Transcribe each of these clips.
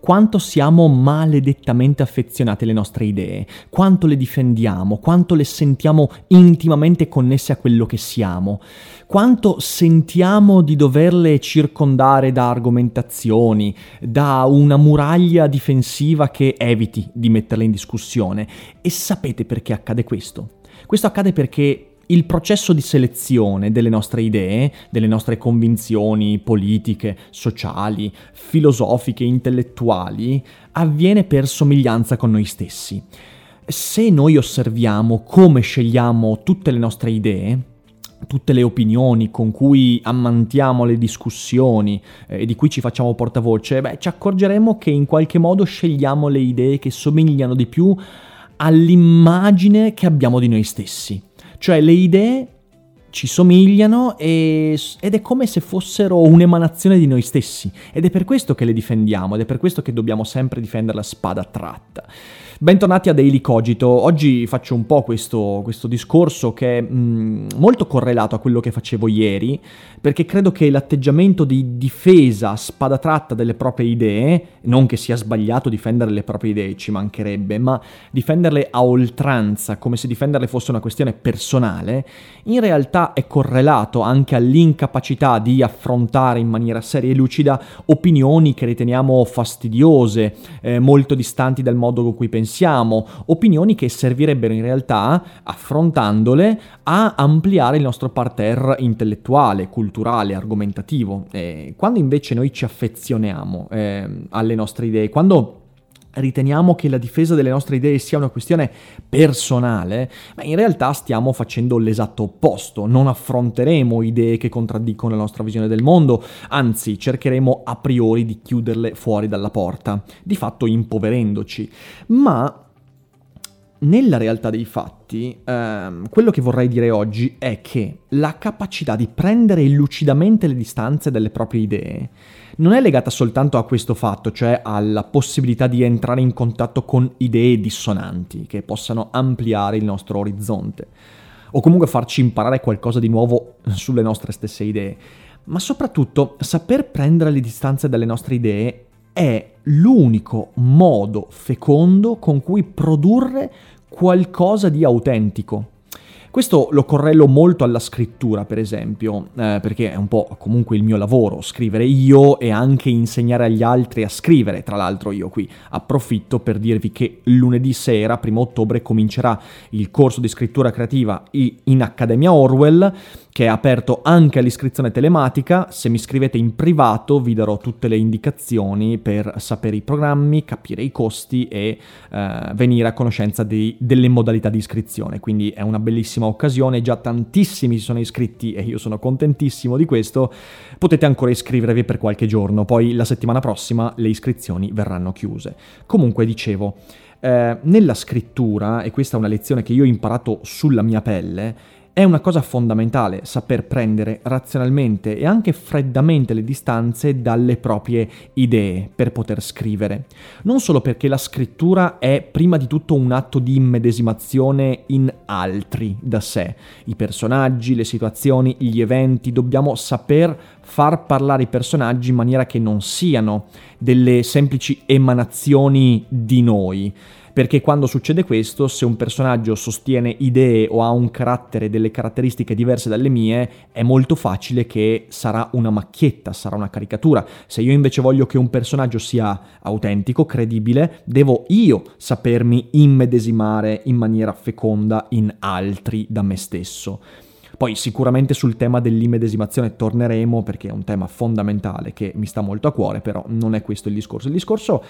Quanto siamo maledettamente affezionati alle nostre idee, quanto le difendiamo, quanto le sentiamo intimamente connesse a quello che siamo, quanto sentiamo di doverle circondare da argomentazioni, da una muraglia difensiva che eviti di metterle in discussione. E sapete perché accade questo? Questo accade perché il processo di selezione delle nostre idee, delle nostre convinzioni politiche, sociali, filosofiche, intellettuali, avviene per somiglianza con noi stessi. Se noi osserviamo come scegliamo tutte le nostre idee, tutte le opinioni con cui ammantiamo le discussioni eh, e di cui ci facciamo portavoce, beh, ci accorgeremo che in qualche modo scegliamo le idee che somigliano di più all'immagine che abbiamo di noi stessi. Cioè le idee ci somigliano e, ed è come se fossero un'emanazione di noi stessi ed è per questo che le difendiamo ed è per questo che dobbiamo sempre difendere la spada tratta. Bentornati a Daily Cogito. Oggi faccio un po' questo, questo discorso che è mh, mm, molto correlato a quello che facevo ieri, perché credo che l'atteggiamento di difesa spada tratta delle proprie idee, non che sia sbagliato difendere le proprie idee, ci mancherebbe, ma difenderle a oltranza, come se difenderle fosse una questione personale, in realtà è correlato anche all'incapacità di affrontare in maniera seria e lucida opinioni che riteniamo fastidiose, eh, molto distanti dal modo con cui pensiamo pensiamo, opinioni che servirebbero in realtà, affrontandole, a ampliare il nostro parterre intellettuale, culturale, argomentativo. Eh, quando invece noi ci affezioniamo eh, alle nostre idee, quando riteniamo che la difesa delle nostre idee sia una questione personale, ma in realtà stiamo facendo l'esatto opposto, non affronteremo idee che contraddicono la nostra visione del mondo, anzi cercheremo a priori di chiuderle fuori dalla porta, di fatto impoverendoci. Ma nella realtà dei fatti, ehm, quello che vorrei dire oggi è che la capacità di prendere lucidamente le distanze dalle proprie idee non è legata soltanto a questo fatto, cioè alla possibilità di entrare in contatto con idee dissonanti che possano ampliare il nostro orizzonte, o comunque farci imparare qualcosa di nuovo sulle nostre stesse idee, ma soprattutto saper prendere le distanze dalle nostre idee è l'unico modo fecondo con cui produrre qualcosa di autentico. Questo lo corrello molto alla scrittura, per esempio, eh, perché è un po' comunque il mio lavoro, scrivere io e anche insegnare agli altri a scrivere. Tra l'altro io qui approfitto per dirvi che lunedì sera, primo ottobre, comincerà il corso di scrittura creativa in Accademia Orwell che è aperto anche all'iscrizione telematica. Se mi scrivete in privato vi darò tutte le indicazioni per sapere i programmi, capire i costi e eh, venire a conoscenza di, delle modalità di iscrizione. Quindi è una bellissima occasione, già tantissimi si sono iscritti e io sono contentissimo di questo. Potete ancora iscrivervi per qualche giorno, poi la settimana prossima le iscrizioni verranno chiuse. Comunque dicevo, eh, nella scrittura, e questa è una lezione che io ho imparato sulla mia pelle, è una cosa fondamentale saper prendere razionalmente e anche freddamente le distanze dalle proprie idee per poter scrivere. Non solo perché la scrittura è prima di tutto un atto di immedesimazione in altri da sé, i personaggi, le situazioni, gli eventi, dobbiamo saper far parlare i personaggi in maniera che non siano delle semplici emanazioni di noi perché quando succede questo, se un personaggio sostiene idee o ha un carattere, delle caratteristiche diverse dalle mie, è molto facile che sarà una macchietta, sarà una caricatura. Se io invece voglio che un personaggio sia autentico, credibile, devo io sapermi immedesimare in maniera feconda in altri da me stesso. Poi sicuramente sul tema dell'immedesimazione torneremo perché è un tema fondamentale che mi sta molto a cuore, però non è questo il discorso. Il discorso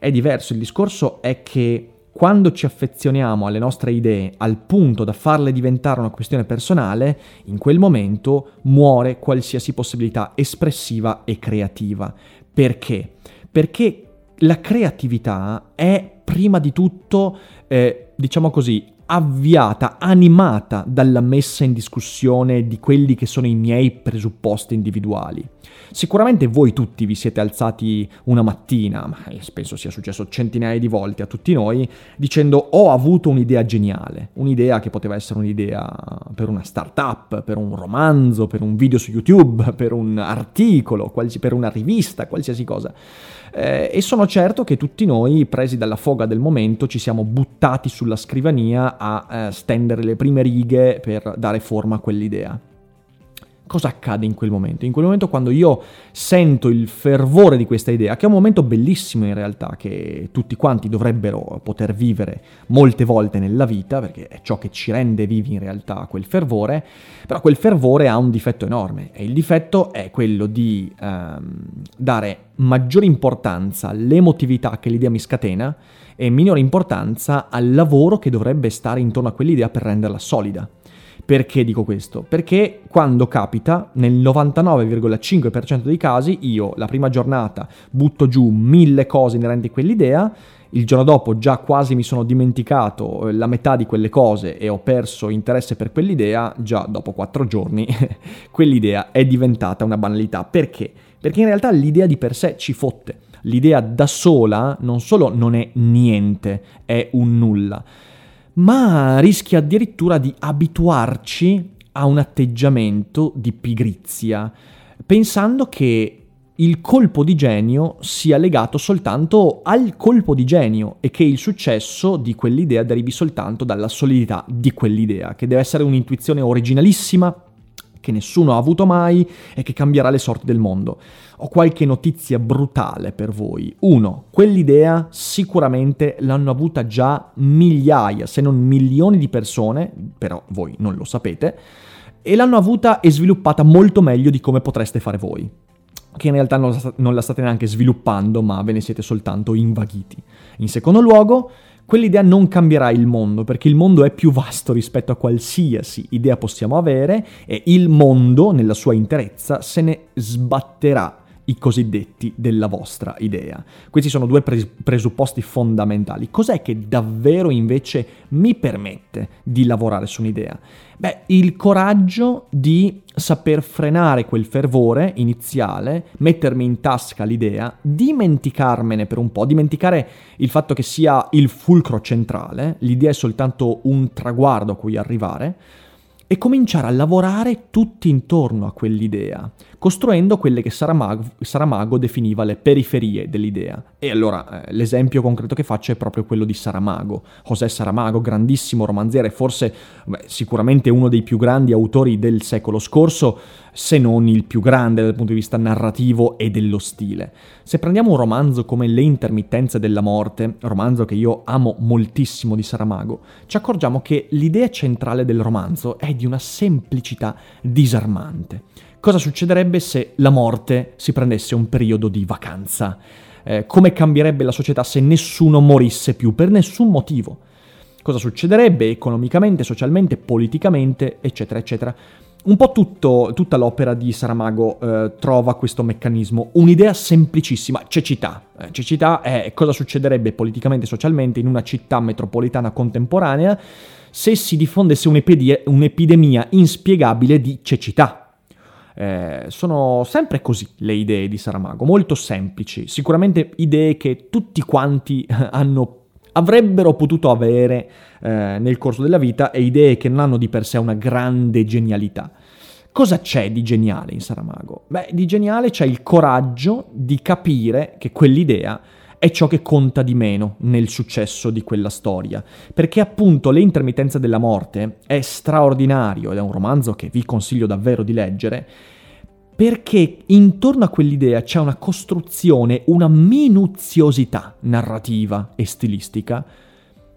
è diverso, il discorso è che quando ci affezioniamo alle nostre idee al punto da farle diventare una questione personale, in quel momento muore qualsiasi possibilità espressiva e creativa. Perché? Perché la creatività è prima di tutto, eh, diciamo così, avviata, animata dalla messa in discussione di quelli che sono i miei presupposti individuali. Sicuramente voi tutti vi siete alzati una mattina, ma penso sia successo centinaia di volte a tutti noi, dicendo ho avuto un'idea geniale, un'idea che poteva essere un'idea per una startup, per un romanzo, per un video su YouTube, per un articolo, per una rivista, qualsiasi cosa. Eh, e sono certo che tutti noi, presi dalla foga del momento, ci siamo buttati sulla scrivania a eh, stendere le prime righe per dare forma a quell'idea cosa accade in quel momento? In quel momento quando io sento il fervore di questa idea, che è un momento bellissimo in realtà, che tutti quanti dovrebbero poter vivere molte volte nella vita, perché è ciò che ci rende vivi in realtà quel fervore, però quel fervore ha un difetto enorme e il difetto è quello di ehm, dare maggiore importanza all'emotività che l'idea mi scatena e minore importanza al lavoro che dovrebbe stare intorno a quell'idea per renderla solida. Perché dico questo? Perché quando capita, nel 99,5% dei casi, io la prima giornata butto giù mille cose inerenti a quell'idea, il giorno dopo già quasi mi sono dimenticato eh, la metà di quelle cose e ho perso interesse per quell'idea, già dopo quattro giorni quell'idea è diventata una banalità. Perché? Perché in realtà l'idea di per sé ci fotte. L'idea da sola non solo non è niente, è un nulla ma rischia addirittura di abituarci a un atteggiamento di pigrizia, pensando che il colpo di genio sia legato soltanto al colpo di genio e che il successo di quell'idea derivi soltanto dalla solidità di quell'idea, che deve essere un'intuizione originalissima, che nessuno ha avuto mai e che cambierà le sorti del mondo. Ho qualche notizia brutale per voi. Uno, quell'idea sicuramente l'hanno avuta già migliaia, se non milioni di persone, però voi non lo sapete, e l'hanno avuta e sviluppata molto meglio di come potreste fare voi che in realtà non la state neanche sviluppando, ma ve ne siete soltanto invaghiti. In secondo luogo, quell'idea non cambierà il mondo, perché il mondo è più vasto rispetto a qualsiasi idea possiamo avere e il mondo, nella sua interezza, se ne sbatterà i cosiddetti della vostra idea. Questi sono due pres- presupposti fondamentali. Cos'è che davvero invece mi permette di lavorare su un'idea? Beh, il coraggio di saper frenare quel fervore iniziale, mettermi in tasca l'idea, dimenticarmene per un po', dimenticare il fatto che sia il fulcro centrale, l'idea è soltanto un traguardo a cui arrivare, e cominciare a lavorare tutti intorno a quell'idea, costruendo quelle che Saramago, Saramago definiva le periferie dell'idea. E allora eh, l'esempio concreto che faccio è proprio quello di Saramago. José Saramago, grandissimo romanziere, forse beh, sicuramente uno dei più grandi autori del secolo scorso, se non il più grande dal punto di vista narrativo e dello stile. Se prendiamo un romanzo come Le intermittenze della morte, romanzo che io amo moltissimo di Saramago, ci accorgiamo che l'idea centrale del romanzo è di una semplicità disarmante. Cosa succederebbe se la morte si prendesse un periodo di vacanza? Eh, come cambierebbe la società se nessuno morisse più per nessun motivo? Cosa succederebbe economicamente, socialmente, politicamente, eccetera, eccetera? Un po' tutto, tutta l'opera di Saramago eh, trova questo meccanismo, un'idea semplicissima, cecità. Eh, cecità è cosa succederebbe politicamente e socialmente in una città metropolitana contemporanea se si diffondesse un'epidemia, un'epidemia inspiegabile di cecità. Eh, sono sempre così le idee di Saramago, molto semplici, sicuramente idee che tutti quanti hanno avrebbero potuto avere eh, nel corso della vita e idee che non hanno di per sé una grande genialità. Cosa c'è di geniale in Saramago? Beh, di geniale c'è il coraggio di capire che quell'idea è ciò che conta di meno nel successo di quella storia, perché appunto Le intermittenze della morte è straordinario ed è un romanzo che vi consiglio davvero di leggere, perché intorno a quell'idea c'è una costruzione, una minuziosità narrativa e stilistica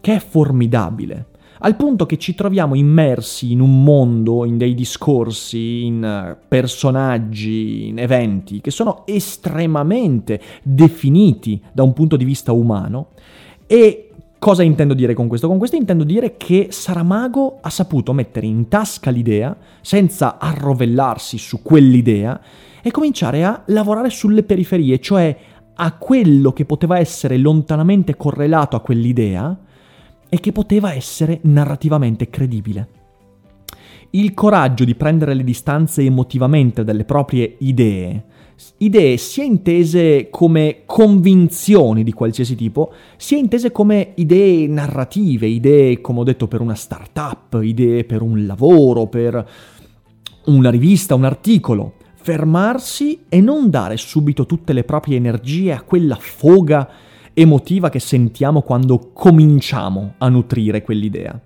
che è formidabile, al punto che ci troviamo immersi in un mondo, in dei discorsi, in eh, personaggi, in eventi che sono estremamente definiti da un punto di vista umano e Cosa intendo dire con questo? Con questo intendo dire che Saramago ha saputo mettere in tasca l'idea senza arrovellarsi su quell'idea e cominciare a lavorare sulle periferie, cioè a quello che poteva essere lontanamente correlato a quell'idea e che poteva essere narrativamente credibile. Il coraggio di prendere le distanze emotivamente dalle proprie idee, idee sia intese come convinzioni di qualsiasi tipo, sia intese come idee narrative, idee, come ho detto, per una startup, idee per un lavoro, per una rivista, un articolo. Fermarsi e non dare subito tutte le proprie energie a quella foga emotiva che sentiamo quando cominciamo a nutrire quell'idea,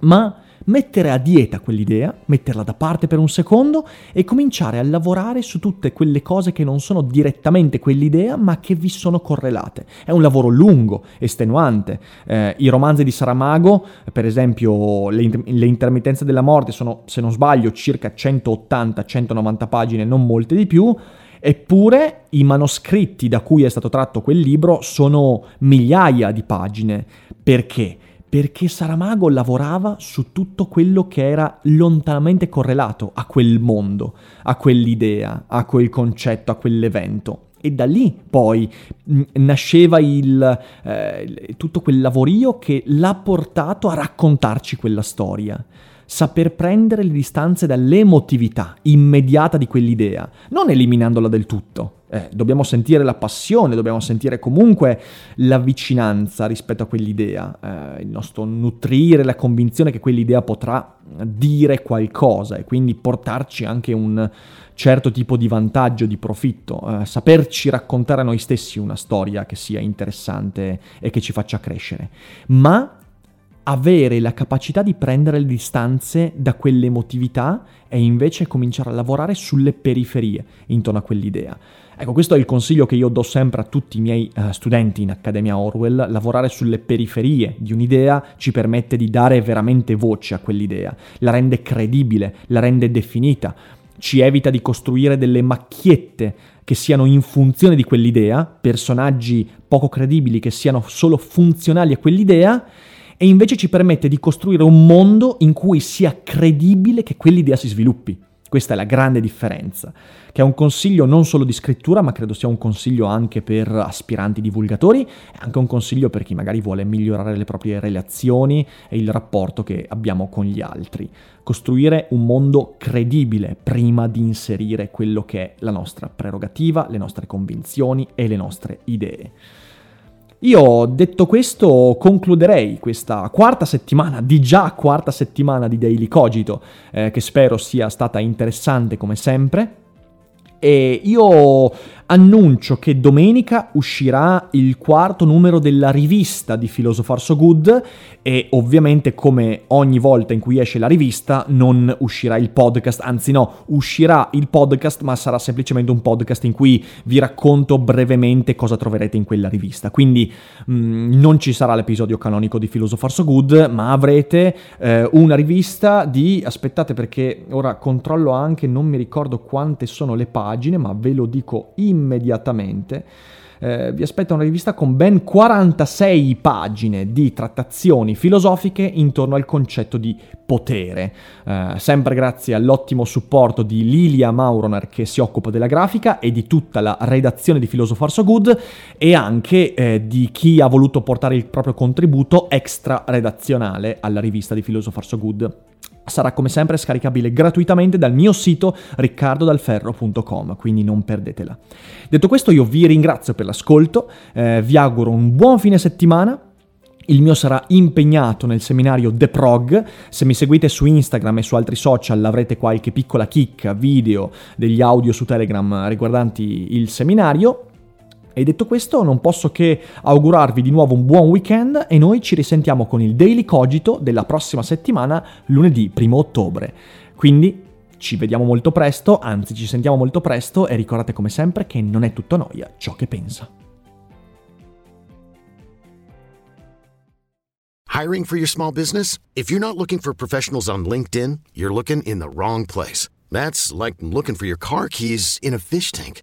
ma mettere a dieta quell'idea, metterla da parte per un secondo e cominciare a lavorare su tutte quelle cose che non sono direttamente quell'idea ma che vi sono correlate. È un lavoro lungo, estenuante. Eh, I romanzi di Saramago, per esempio le, inter- le intermittenze della morte, sono, se non sbaglio, circa 180-190 pagine, non molte di più. Eppure i manoscritti da cui è stato tratto quel libro sono migliaia di pagine. Perché? Perché Saramago lavorava su tutto quello che era lontanamente correlato a quel mondo, a quell'idea, a quel concetto, a quell'evento. E da lì poi nasceva il, eh, tutto quel lavorio che l'ha portato a raccontarci quella storia saper prendere le distanze dall'emotività immediata di quell'idea, non eliminandola del tutto. Eh, dobbiamo sentire la passione, dobbiamo sentire comunque la vicinanza rispetto a quell'idea, eh, il nostro nutrire la convinzione che quell'idea potrà dire qualcosa e quindi portarci anche un certo tipo di vantaggio, di profitto, eh, saperci raccontare a noi stessi una storia che sia interessante e che ci faccia crescere. Ma avere la capacità di prendere le distanze da quell'emotività e invece cominciare a lavorare sulle periferie intorno a quell'idea. Ecco, questo è il consiglio che io do sempre a tutti i miei uh, studenti in Accademia Orwell. Lavorare sulle periferie di un'idea ci permette di dare veramente voce a quell'idea, la rende credibile, la rende definita, ci evita di costruire delle macchiette che siano in funzione di quell'idea, personaggi poco credibili che siano solo funzionali a quell'idea e invece ci permette di costruire un mondo in cui sia credibile che quell'idea si sviluppi. Questa è la grande differenza, che è un consiglio non solo di scrittura, ma credo sia un consiglio anche per aspiranti divulgatori, e anche un consiglio per chi magari vuole migliorare le proprie relazioni e il rapporto che abbiamo con gli altri. Costruire un mondo credibile prima di inserire quello che è la nostra prerogativa, le nostre convinzioni e le nostre idee. Io detto questo concluderei questa quarta settimana, di già quarta settimana di Daily Cogito, eh, che spero sia stata interessante come sempre. E io annuncio che domenica uscirà il quarto numero della rivista di Philosopher So Good e ovviamente come ogni volta in cui esce la rivista non uscirà il podcast, anzi no, uscirà il podcast ma sarà semplicemente un podcast in cui vi racconto brevemente cosa troverete in quella rivista. Quindi mh, mm, non ci sarà l'episodio canonico di Philosopher So Good ma avrete eh, una rivista di... aspettate perché ora controllo anche, non mi ricordo quante sono le pagine ma ve lo dico immediatamente. Eh, vi aspetta una rivista con ben 46 pagine di trattazioni filosofiche intorno al concetto di potere, eh, sempre grazie all'ottimo supporto di Lilia Mauroner che si occupa della grafica e di tutta la redazione di Philosopher So Good e anche eh, di chi ha voluto portare il proprio contributo extra redazionale alla rivista di Philosopher So Good sarà come sempre scaricabile gratuitamente dal mio sito riccardodalferro.com, quindi non perdetela. Detto questo io vi ringrazio per l'ascolto, eh, vi auguro un buon fine settimana. Il mio sarà impegnato nel seminario The Prog. Se mi seguite su Instagram e su altri social avrete qualche piccola chicca, video, degli audio su Telegram riguardanti il seminario. E detto questo, non posso che augurarvi di nuovo un buon weekend e noi ci risentiamo con il Daily Cogito della prossima settimana, lunedì 1 ottobre. Quindi ci vediamo molto presto, anzi ci sentiamo molto presto e ricordate come sempre che non è tutto noia ciò che pensa. Hiring for your small business? If you're not looking for professionals on LinkedIn, you're looking in the wrong place. That's like looking for your car keys in a fish tank.